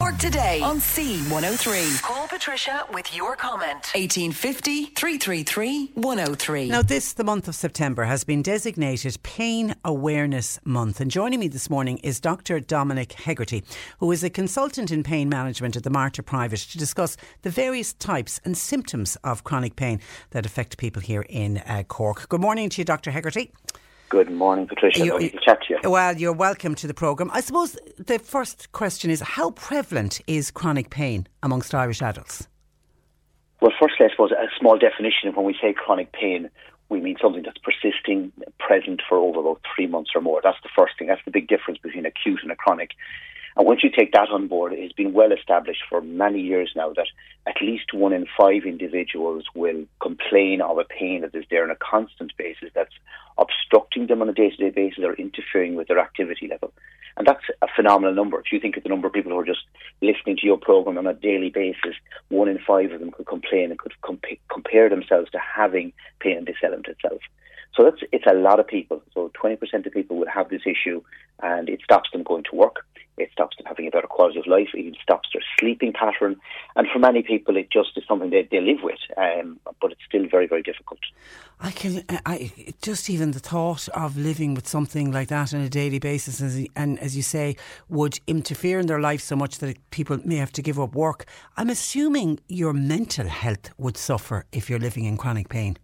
Or today on C103. Call Patricia with your comment. 1850 333 103. Now, this, the month of September, has been designated Pain Awareness Month. And joining me this morning is Dr. Dominic Hegarty, who is a consultant in pain management at the Mater Private, to discuss the various types and symptoms of chronic pain that affect people here in uh, Cork. Good morning to you, Dr. Hegarty. Good morning, Patricia. You- to chat to you. Well, you're welcome to the programme. I suppose the first question is how prevalent is chronic pain amongst Irish adults? Well, firstly, I suppose a small definition of when we say chronic pain, we mean something that's persisting, present for over about three months or more. That's the first thing. That's the big difference between acute and a chronic. And once you take that on board, it's been well established for many years now that at least one in five individuals will complain of a pain that is there on a constant basis that's obstructing them on a day to day basis or interfering with their activity level. And that's a phenomenal number. If you think of the number of people who are just listening to your program on a daily basis, one in five of them could complain and could compa- compare themselves to having pain in this element itself. So that's it's a lot of people. So 20% of people would have this issue, and it stops them going to work. It stops them having a better quality of life. It even stops their sleeping pattern. And for many people, it just is something that they live with. Um, but it's still very, very difficult. I can, I just even the thought of living with something like that on a daily basis, as, and as you say, would interfere in their life so much that people may have to give up work. I'm assuming your mental health would suffer if you're living in chronic pain.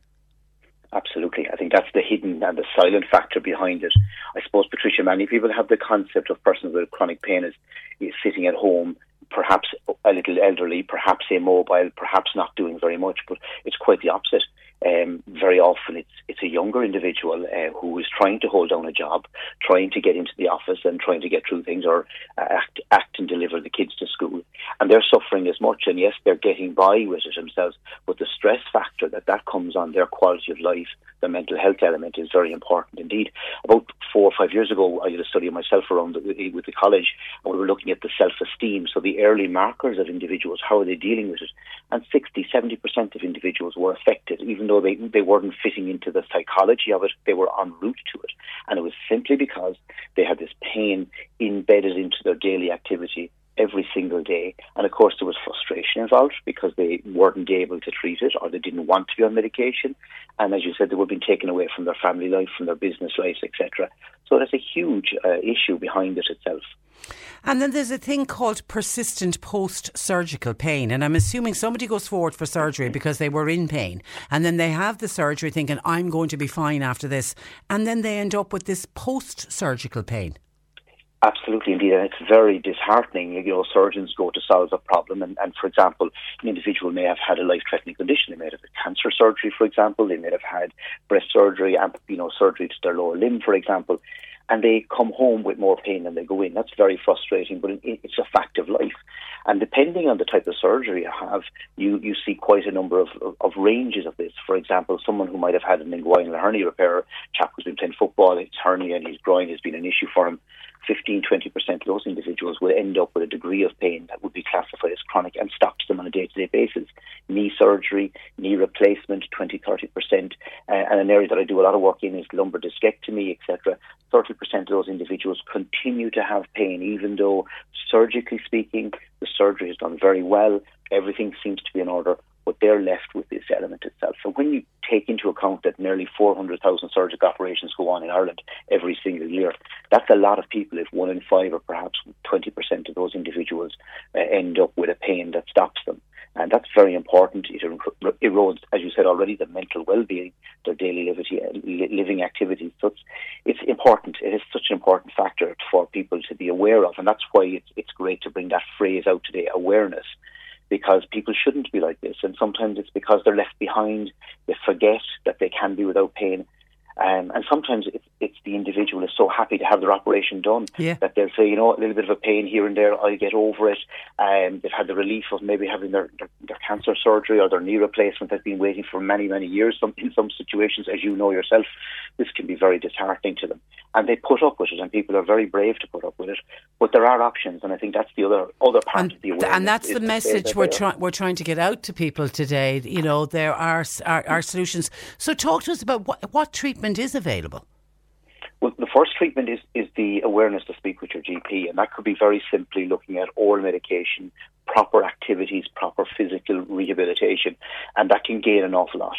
Absolutely. That's the hidden and the silent factor behind it. I suppose, Patricia, many people have the concept of persons with chronic pain as is sitting at home, perhaps a little elderly, perhaps immobile, perhaps not doing very much, but it's quite the opposite. Um, very often it's it's a younger individual uh, who is trying to hold down a job, trying to get into the office and trying to get through things or uh, act, act and deliver the kids to school. And they're suffering as much. And yes, they're getting by with it themselves, but the stress factor that that comes on their quality of life, the mental health element is very important indeed. About four or five years ago, I did a study myself around the, with the college, and we were looking at the self-esteem, so the early markers of individuals, how are they dealing with it? And 60, 70% of individuals were affected, even though they, they weren't fitting into the psychology of it, they were en route to it. And it was simply because they had this pain embedded into their daily activity single day. And of course, there was frustration involved because they weren't able to treat it or they didn't want to be on medication. And as you said, they were being taken away from their family life, from their business life, etc. So there's a huge uh, issue behind it itself. And then there's a thing called persistent post surgical pain. And I'm assuming somebody goes forward for surgery because they were in pain. And then they have the surgery thinking, I'm going to be fine after this. And then they end up with this post surgical pain. Absolutely, indeed, and it's very disheartening. You know, surgeons go to solve a problem, and, and for example, an individual may have had a life-threatening condition. They may have had cancer surgery, for example. They may have had breast surgery, you know, surgery to their lower limb, for example, and they come home with more pain than they go in. That's very frustrating, but it, it's a fact of life. And depending on the type of surgery you have, you, you see quite a number of, of, of ranges of this. For example, someone who might have had an inguinal hernia repair, chap who's been playing football, his hernia and his groin has been an issue for him. 15, 20% of those individuals will end up with a degree of pain that would be classified as chronic and stops them on a day-to-day basis. Knee surgery, knee replacement, 20, 30%. Uh, and an area that I do a lot of work in is lumbar discectomy, etc. 30% of those individuals continue to have pain, even though surgically speaking, the surgery has done very well. Everything seems to be in order, but they're left with this element itself. So when you take into account that nearly 400,000 surgical operations go on in Ireland every single year, that's a lot of people if one in five or perhaps 20% of those individuals uh, end up with a pain that stops them. And that's very important. It erodes, as you said already, the mental well-being, their daily living activities. So it's, it's important. It is such an important factor for people to be aware of, and that's why it's, it's great to bring that phrase out today: awareness because people shouldn't be like this. And sometimes it's because they're left behind, they forget that they can be without pain. Um, and sometimes it's, the individual is so happy to have their operation done yeah. that they'll say, you know, a little bit of a pain here and there, I'll get over it. Um, they've had the relief of maybe having their, their, their, cancer surgery or their knee replacement they've been waiting for many, many years. Some, in some situations, as you know yourself, this can be very disheartening to them. And they put up with it, and people are very brave to put up with it. But there are options, and I think that's the other other part and, of the awareness. And that's the message we're, try- we're trying to get out to people today. You know, there are, are, are solutions. So talk to us about what, what treatment is available. Well, the first treatment is, is the awareness to speak with your GP, and that could be very simply looking at oral medication, proper activities, proper physical rehabilitation, and that can gain an awful lot.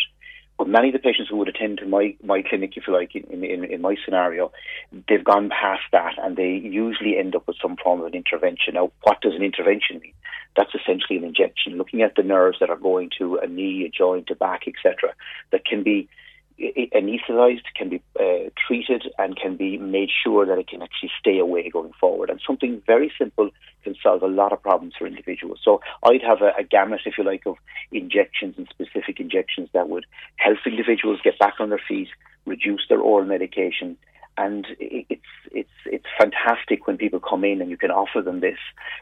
But many of the patients who would attend to my, my clinic, if you like, in, in, in my scenario, they've gone past that and they usually end up with some form of an intervention. Now, what does an intervention mean? That's essentially an injection, looking at the nerves that are going to a knee, a joint, a back, etc., that can be anaesthetized, can be uh, treated, and can be made sure that it can actually stay away going forward. And something very simple can solve a lot of problems for individuals. So I'd have a, a gamut, if you like, of injections and specific injections that would help individuals get back on their feet, reduce their oral medication, and it's it's it's fantastic when people come in and you can offer them this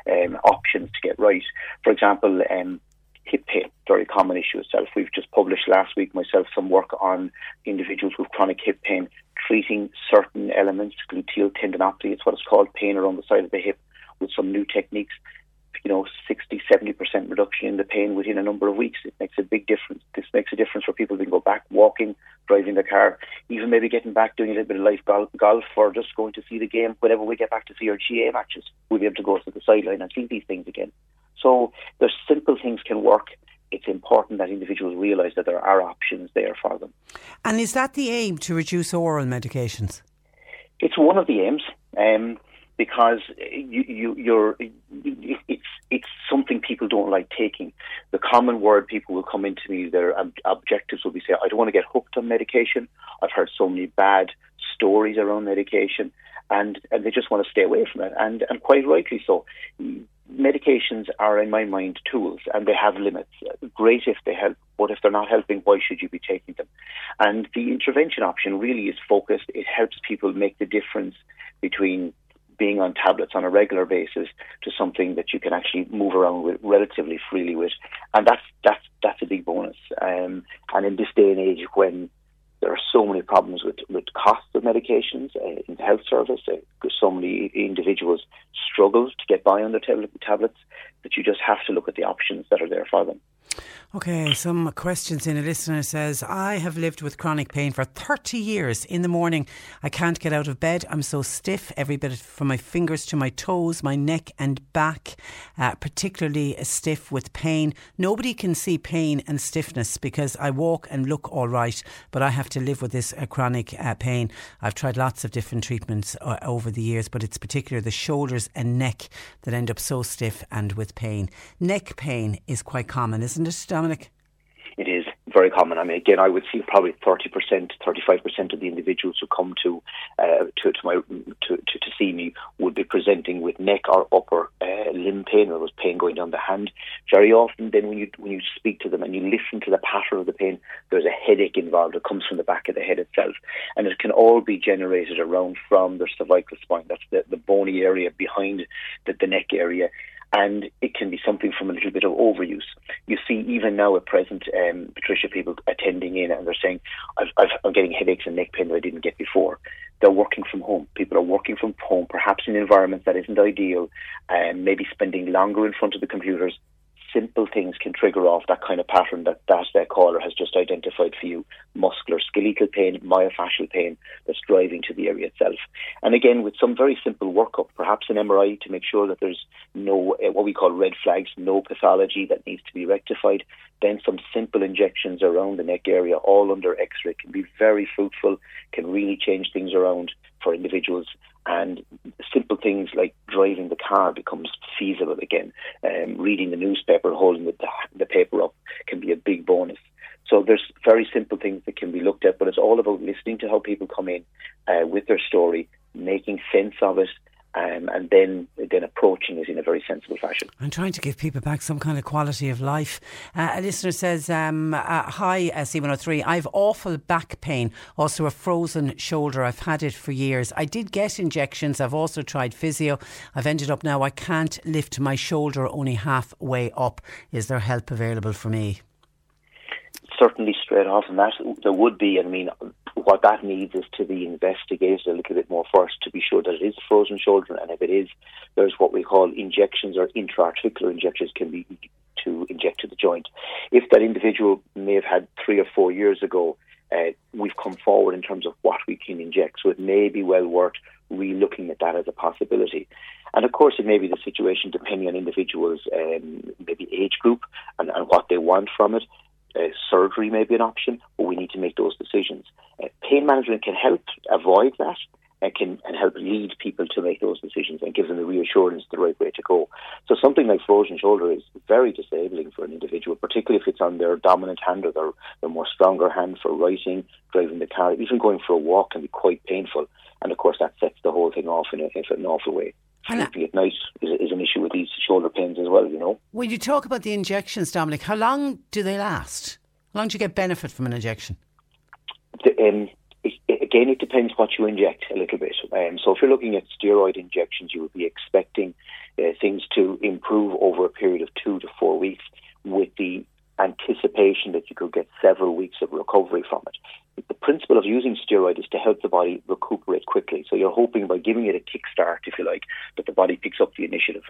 um, options to get right. For example, um, hip pain, very common issue itself. We've just published last week myself some work on individuals with chronic hip pain, treating certain elements, gluteal tendinopathy, it's what it's called, pain around the side of the hip, with some new techniques. You know, 60, 70% reduction in the pain within a number of weeks. It makes a big difference. This makes a difference for people who can go back walking, driving the car, even maybe getting back doing a little bit of life golf, or just going to see the game. Whenever we get back to see our GAA matches, we'll be able to go to the sideline and see these things again. So there's simple things can work. It's important that individuals realise that there are options there for them. And is that the aim to reduce oral medications? It's one of the aims. Um, because you, you, you're, it's it's something people don't like taking. The common word people will come into me, their objectives will be say, I don't want to get hooked on medication. I've heard so many bad stories around medication, and and they just want to stay away from it, and and quite rightly so medications are, in my mind, tools and they have limits. Great if they help, but if they're not helping, why should you be taking them? And the intervention option really is focused. It helps people make the difference between being on tablets on a regular basis to something that you can actually move around with relatively freely with, and that's that's that's a big bonus. Um, and in this day and age, when there are so many problems with, with costs of medications uh, in the health service. Uh, so many individuals struggle to get by on their tablets that you just have to look at the options that are there for them. Okay, some questions in. A listener says, I have lived with chronic pain for 30 years. In the morning, I can't get out of bed. I'm so stiff, every bit from my fingers to my toes, my neck and back, uh, particularly stiff with pain. Nobody can see pain and stiffness because I walk and look all right, but I have to live with this uh, chronic uh, pain. I've tried lots of different treatments uh, over the years, but it's particularly the shoulders and neck that end up so stiff and with pain. Neck pain is quite common, isn't it, Dominic? It is very common. I mean, again, I would see probably 30%, 35% of the individuals who come to uh, to, to, my to, to, to, see me would be presenting with neck or upper uh, limb pain, or was pain going down the hand. Very often, then when you when you speak to them and you listen to the pattern of the pain, there's a headache involved. It comes from the back of the head itself, and it can all be generated around from the cervical spine. That's the, the bony area behind the, the neck area and it can be something from a little bit of overuse. You see, even now at present, um, Patricia, people attending in and they're saying, i am getting headaches and neck pain that I didn't get before. They're working from home. People are working from home, perhaps in environments that isn't ideal, and maybe spending longer in front of the computers simple things can trigger off that kind of pattern that that, that caller has just identified for you. Muscular skeletal pain, myofascial pain that's driving to the area itself. And again, with some very simple workup, perhaps an MRI to make sure that there's no, uh, what we call red flags, no pathology that needs to be rectified, then some simple injections around the neck area, all under x ray, can be very fruitful, can really change things around for individuals and simple things like driving the car becomes feasible again. Um, reading the newspaper, holding the, the paper up can be a big bonus. So there's very simple things that can be looked at, but it's all about listening to how people come in uh, with their story, making sense of it, um, and then then approaching it in a very sensible fashion. I'm trying to give people back some kind of quality of life. Uh, a listener says, um, uh, "Hi, uh, C103. I've awful back pain, also a frozen shoulder. I've had it for years. I did get injections. I've also tried physio. I've ended up now I can't lift my shoulder only halfway up. Is there help available for me?" Certainly, straight off, and that there would be. I mean, what that needs is to be investigated a little bit more first to be sure that it is frozen shoulder, and if it is, there's what we call injections or intra-articular injections can be to inject to the joint. If that individual may have had three or four years ago, uh, we've come forward in terms of what we can inject, so it may be well worth re-looking at that as a possibility. And of course, it may be the situation depending on individuals' um, maybe age group and, and what they want from it. Uh, surgery may be an option, but we need to make those decisions. Uh, pain management can help avoid that and can and help lead people to make those decisions and give them the reassurance the right way to go. So something like frozen shoulder is very disabling for an individual, particularly if it's on their dominant hand or their, their more stronger hand for writing, driving the car, even going for a walk can be quite painful. And of course, that sets the whole thing off in, a, in an awful way. Sleeping at night is, is an issue with these shoulder pains as well, you know. When you talk about the injections, Dominic, how long do they last? How long do you get benefit from an injection? The, um, it, again, it depends what you inject a little bit. Um, so if you're looking at steroid injections, you would be expecting uh, things to improve over a period of two to four weeks with the anticipation that you could get several weeks of recovery from it the principle of using steroid is to help the body recuperate quickly. So you're hoping by giving it a kickstart, if you like, that the body picks up the initiative.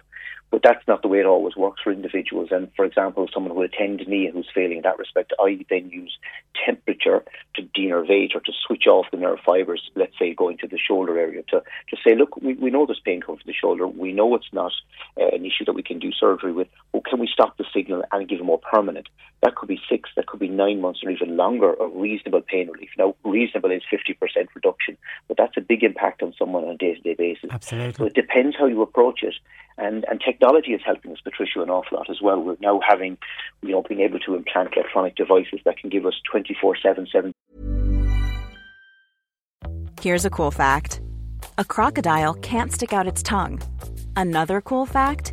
But that's not the way it always works for individuals. And for example, someone with a tendon knee who's failing in that respect, I then use temperature to denervate or to switch off the nerve fibers, let's say going to the shoulder area, to, to say, look, we, we know there's pain coming from the shoulder. We know it's not uh, an issue that we can do surgery with. Well, can we stop the signal and give it more permanent? That could be six, that could be nine months or even longer of reasonable pain relief. Now, reasonable is 50% reduction, but that's a big impact on someone on a day to day basis. Absolutely. So it depends how you approach it. And, and technology is helping us, Patricia, an awful lot as well. We're now having, you know, being able to implant electronic devices that can give us 24 7 7. Here's a cool fact a crocodile can't stick out its tongue. Another cool fact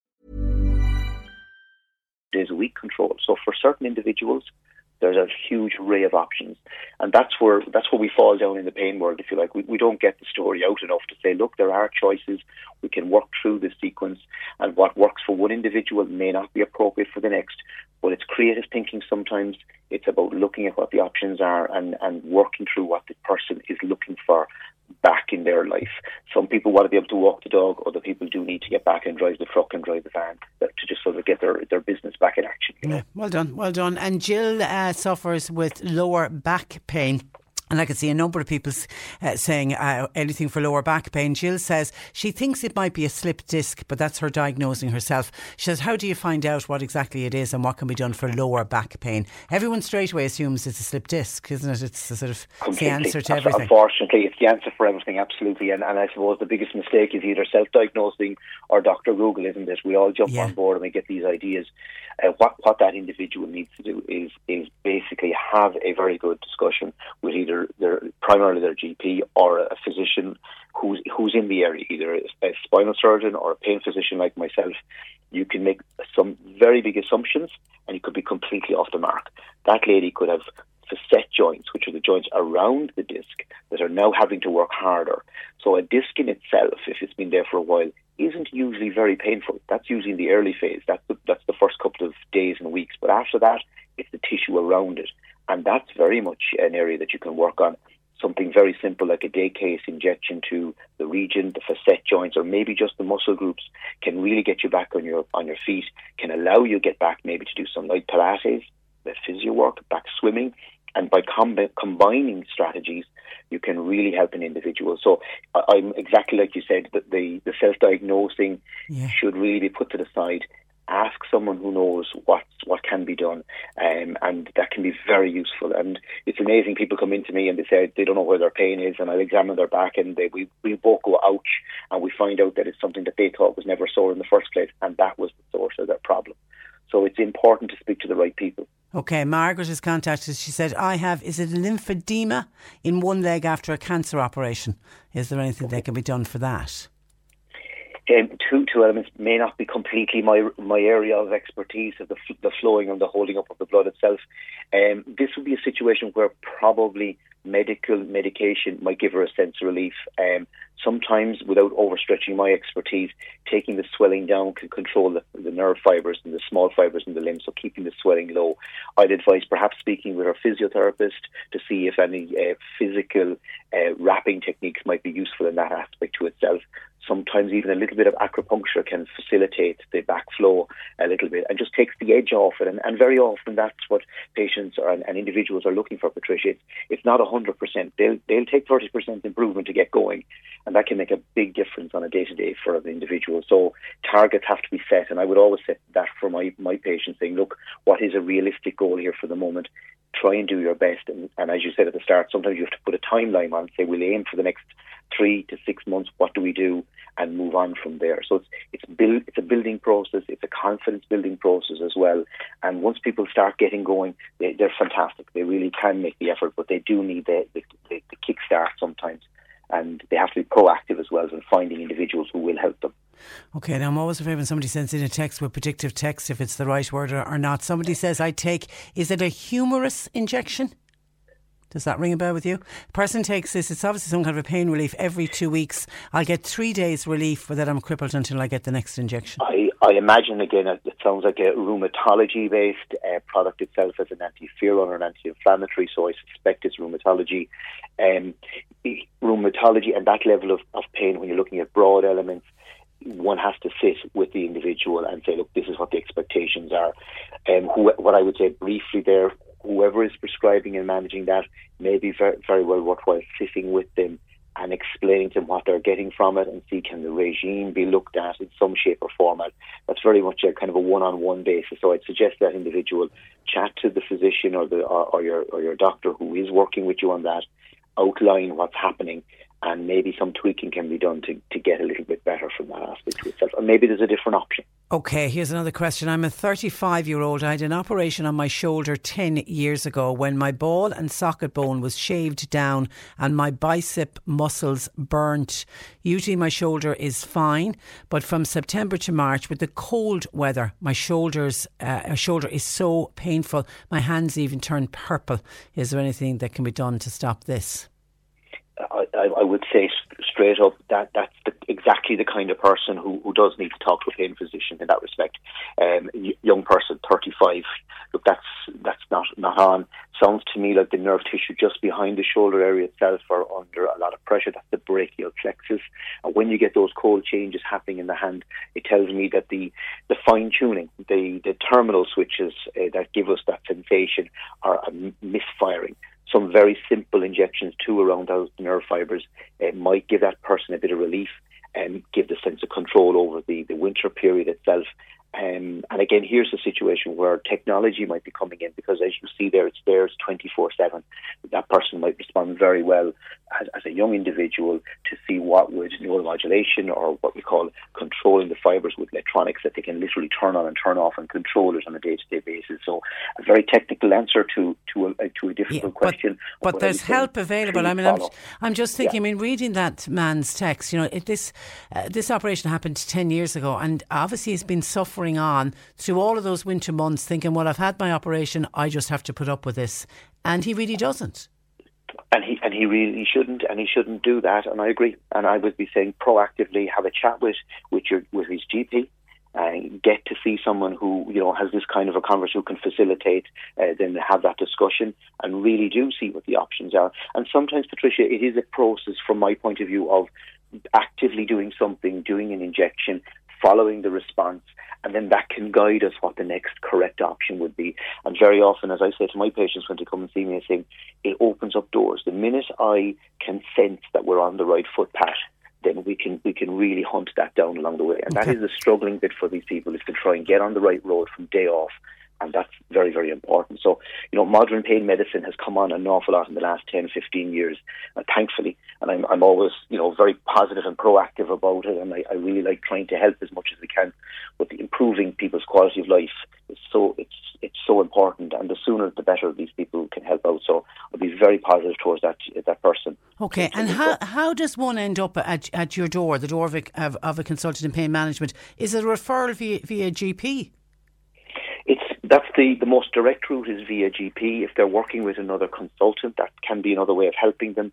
There's a weak control. So for certain individuals, there's a huge array of options, and that's where that's where we fall down in the pain world. If you like, we, we don't get the story out enough to say, look, there are choices. We can work through the sequence, and what works for one individual may not be appropriate for the next. But it's creative thinking. Sometimes it's about looking at what the options are and and working through what the person is looking for back in their life. Some people want to be able to walk the dog, other people do need to get back and drive the truck and drive the van to just sort of get their, their business back in action. Yeah, well done, well done. And Jill uh, suffers with lower back pain. And I can see a number of people uh, saying uh, anything for lower back pain. Jill says she thinks it might be a slipped disc, but that's her diagnosing herself. She says, How do you find out what exactly it is and what can be done for lower back pain? Everyone straight away assumes it's a slipped disc, isn't it? It's the sort of the answer to everything. Unfortunately, it's the answer for everything, absolutely. And, and I suppose the biggest mistake is either self diagnosing or Dr. Google, isn't it? We all jump yeah. on board and we get these ideas. Uh, what, what that individual needs to do is, is basically have a very good discussion with either their, primarily their GP or a physician who's who's in the area, either a spinal surgeon or a pain physician like myself. You can make some very big assumptions, and you could be completely off the mark. That lady could have facet joints, which are the joints around the disc, that are now having to work harder. So a disc in itself, if it's been there for a while, isn't usually very painful. That's usually in the early phase. That's the, that's the first couple of days and weeks. But after that, it's the tissue around it. And that's very much an area that you can work on. Something very simple like a day case injection to the region, the facet joints, or maybe just the muscle groups can really get you back on your on your feet, can allow you to get back maybe to do some light Pilates, the physio work, back swimming. And by com- combining strategies, you can really help an individual. So I'm exactly like you said that the, the self diagnosing yeah. should really be put to the side ask someone who knows what what can be done, um, and that can be very useful. And it's amazing. People come into me and they say they don't know where their pain is, and I'll examine their back, and they, we we both go ouch, and we find out that it's something that they thought was never sore in the first place, and that was the source of their problem. So it's important to speak to the right people. Okay, Margaret has contacted. She said, I have, is it lymphedema in one leg after a cancer operation? Is there anything okay. that can be done for that? Um, two two elements may not be completely my my area of expertise of the the flowing and the holding up of the blood itself. Um, this would be a situation where probably medical medication might give her a sense of relief. Um, sometimes, without overstretching my expertise, taking the swelling down can control the, the nerve fibres and the small fibres in the limb, so keeping the swelling low. I'd advise perhaps speaking with our physiotherapist to see if any uh, physical uh, wrapping techniques might be useful in that aspect to itself sometimes even a little bit of acupuncture can facilitate the backflow a little bit and just takes the edge off it. And, and very often that's what patients or, and, and individuals are looking for, Patricia. It's, it's not 100%. They'll, they'll take 30% improvement to get going. And that can make a big difference on a day to day for an individual. So targets have to be set. And I would always set that for my, my patients saying, look, what is a realistic goal here for the moment? Try and do your best. And, and as you said at the start, sometimes you have to put a timeline on, say, we'll aim for the next three to six months, what do we do, and move on from there. So it's it's build it's a building process, it's a confidence building process as well. And once people start getting going, they, are fantastic. They really can make the effort, but they do need the the, the, the kickstart sometimes. And they have to be proactive as well in finding individuals who will help them. Okay, now I'm always afraid when somebody sends in a text with predictive text if it's the right word or, or not. Somebody says, I take, is it a humerus injection? Does that ring a bell with you? person takes this, it's obviously some kind of a pain relief every two weeks. I'll get three days relief, but then I'm crippled until I get the next injection. I, I imagine, again, it sounds like a rheumatology based uh, product itself as an antiferon or an anti inflammatory, so I suspect it's rheumatology. Um, rheumatology and that level of, of pain, when you're looking at broad elements, one has to sit with the individual and say, look, this is what the expectations are. Um, who, what I would say briefly there, whoever is prescribing and managing that may be very, very well worthwhile sitting with them and explaining to them what they're getting from it and see can the regime be looked at in some shape or format. That's very much a kind of a one-on-one basis. So I'd suggest that individual chat to the physician or the or, or your or your doctor who is working with you on that, outline what's happening and maybe some tweaking can be done to, to get a little bit better from that aspect to itself. Or maybe there's a different option. Okay, here's another question. I'm a 35 year old. I had an operation on my shoulder 10 years ago when my ball and socket bone was shaved down and my bicep muscles burnt. Usually my shoulder is fine, but from September to March with the cold weather, my shoulders uh, shoulder is so painful. My hands even turn purple. Is there anything that can be done to stop this? I, I, would say straight up that that's the, exactly the kind of person who, who does need to talk to a pain physician in that respect. Um, young person, 35, look, that's that's not not on. Sounds to me like the nerve tissue just behind the shoulder area itself are under a lot of pressure. That's the brachial plexus. And when you get those cold changes happening in the hand, it tells me that the the fine tuning, the the terminal switches uh, that give us that sensation are misfiring. Some very simple injections too around those nerve fibres uh, might give that person a bit of relief and give the sense of control over the, the winter period itself. Um, and again, here's a situation where technology might be coming in because, as you see there, it's there 24 7. That person might respond very well as, as, a young individual to see what would neuromodulation or what we call controlling the fibers with electronics that they can literally turn on and turn off and control it on a day to day basis. So, a very technical answer to to a, to a difficult yeah, question. But, but there's help available. I mean, I'm, I'm, just thinking, yeah. I mean, reading that man's text, you know, it, this, uh, this operation happened 10 years ago, and obviously he's been suffering on through all of those winter months, thinking, well, I've had my operation, I just have to put up with this. And he really doesn't and he and he really shouldn't and he shouldn't do that and I agree. And I would be saying proactively have a chat with with your with his GP and get to see someone who you know has this kind of a conversation who can facilitate uh, then have that discussion and really do see what the options are. And sometimes Patricia it is a process from my point of view of actively doing something doing an injection following the response and then that can guide us what the next correct option would be. And very often, as I say to my patients when they come and see me, I say it opens up doors. The minute I can sense that we're on the right footpath, then we can we can really hunt that down along the way. And okay. that is the struggling bit for these people is to try and get on the right road from day off and that's very, very important. So, you know, modern pain medicine has come on an awful lot in the last 10, 15 years, uh, thankfully, and I'm, I'm always, you know, very positive and proactive about it, and I, I really like trying to help as much as we can with improving people's quality of life. It's so, it's, it's so important, and the sooner the better these people can help out. So I'll be very positive towards that that person. Okay, and how, how does one end up at, at your door, the door of a, of, of a consultant in pain management? Is it a referral via, via GP? That's the, the most direct route is via GP. If they're working with another consultant, that can be another way of helping them.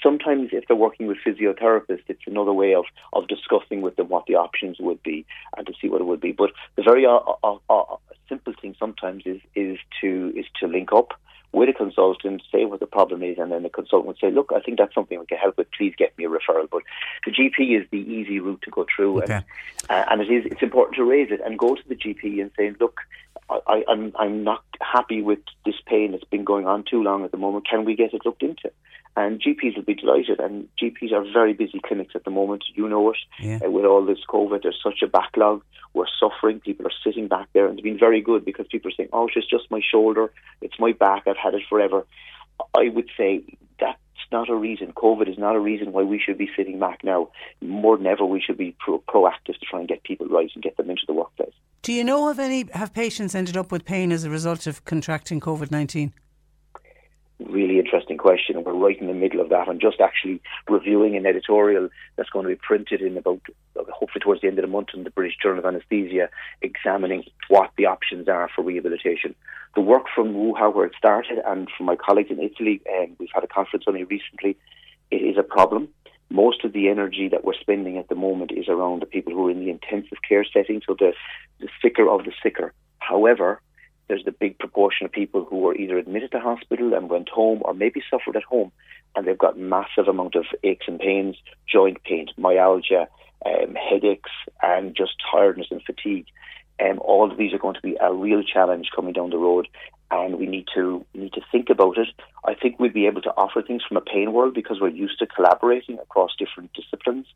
Sometimes if they're working with physiotherapists, it's another way of, of discussing with them what the options would be and to see what it would be. But the very uh, uh, uh, simple thing sometimes is, is to is to link up with a consultant, say what the problem is, and then the consultant would say, "Look, I think that's something we can help with. Please get me a referral." But the GP is the easy route to go through, okay. and, uh, and it is it's important to raise it and go to the GP and say, "Look, I, I'm I'm not happy with this pain that's been going on too long at the moment. Can we get it looked into? And GPs will be delighted. And GPs are very busy clinics at the moment. You know it. Yeah. Uh, with all this COVID, there's such a backlog. We're suffering. People are sitting back there, and it's been very good because people are saying, "Oh, it's just my shoulder. It's my back. I've had it forever." I would say not a reason. COVID is not a reason why we should be sitting back now. More than ever, we should be pro- proactive to try and get people right and get them into the workplace. Do you know of any have patients ended up with pain as a result of contracting COVID nineteen? Really interesting question, and we're right in the middle of that. I'm just actually reviewing an editorial that's going to be printed in about hopefully towards the end of the month in the British Journal of Anaesthesia, examining what the options are for rehabilitation. The work from Wuhan, where it started, and from my colleagues in Italy, and we've had a conference on it recently. It is a problem most of the energy that we're spending at the moment is around the people who are in the intensive care setting, so the, the sicker of the sicker. However, there's the big proportion of people who were either admitted to hospital and went home or maybe suffered at home and they've got massive amount of aches and pains, joint pain, myalgia, um, headaches and just tiredness and fatigue. Um, all of these are going to be a real challenge coming down the road and we need to need to think about it. I think we'd be able to offer things from a pain world because we're used to collaborating across different disciplines,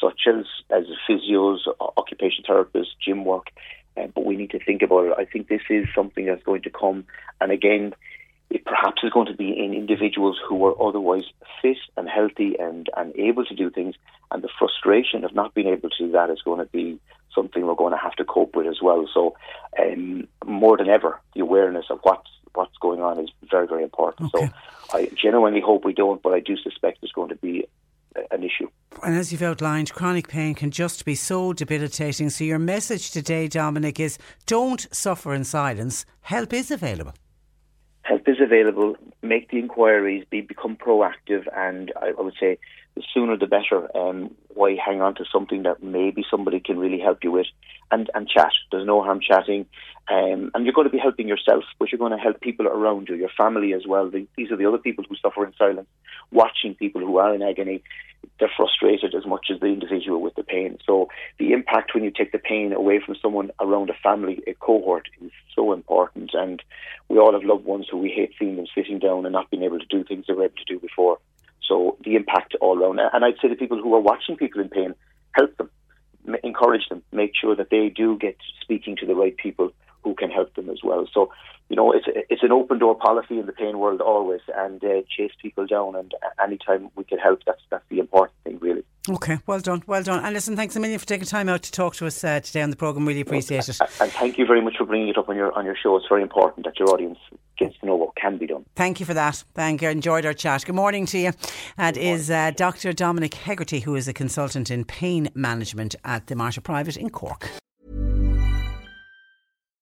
such as as physios, occupational therapists, gym work. Uh, but we need to think about it. I think this is something that's going to come, and again, it perhaps is going to be in individuals who are otherwise fit and healthy and, and able to do things, and the frustration of not being able to do that is going to be something we're going to have to cope with as well. So, um, more than ever, the awareness of what's what's going on is very, very important. Okay. So, I genuinely hope we don't, but I do suspect there's going to be an issue. And as you've outlined, chronic pain can just be so debilitating. So, your message today, Dominic, is don't suffer in silence. Help is available. Help is available. Make the inquiries. Be become proactive, and I, I would say the sooner the better. Um, why hang on to something that maybe somebody can really help you with and, and chat. There's no harm chatting. Um, and you're going to be helping yourself, but you're going to help people around you, your family as well. The, these are the other people who suffer in silence, watching people who are in agony. They're frustrated as much as the individual with the pain. So the impact when you take the pain away from someone around a family, a cohort, is so important. And we all have loved ones who we hate seeing them sitting down and not being able to do things they were able to do before. So the impact all around. And I'd say to people who are watching people in pain, help them, encourage them, make sure that they do get speaking to the right people who can help them as well. So, you know, it's it's an open door policy in the pain world always, and uh, chase people down. And anytime we can help, that's that's the important thing, really. Okay, well done, well done. And listen, thanks a million for taking time out to talk to us uh, today on the program. Really appreciate it. And thank you very much for bringing it up on your on your show. It's very important that your audience gets to know what can be done. Thank you for that. Thank you. Enjoyed our chat. Good morning to you. That is uh, Dr. Dominic Hegarty, who is a consultant in pain management at the Mater Private in Cork.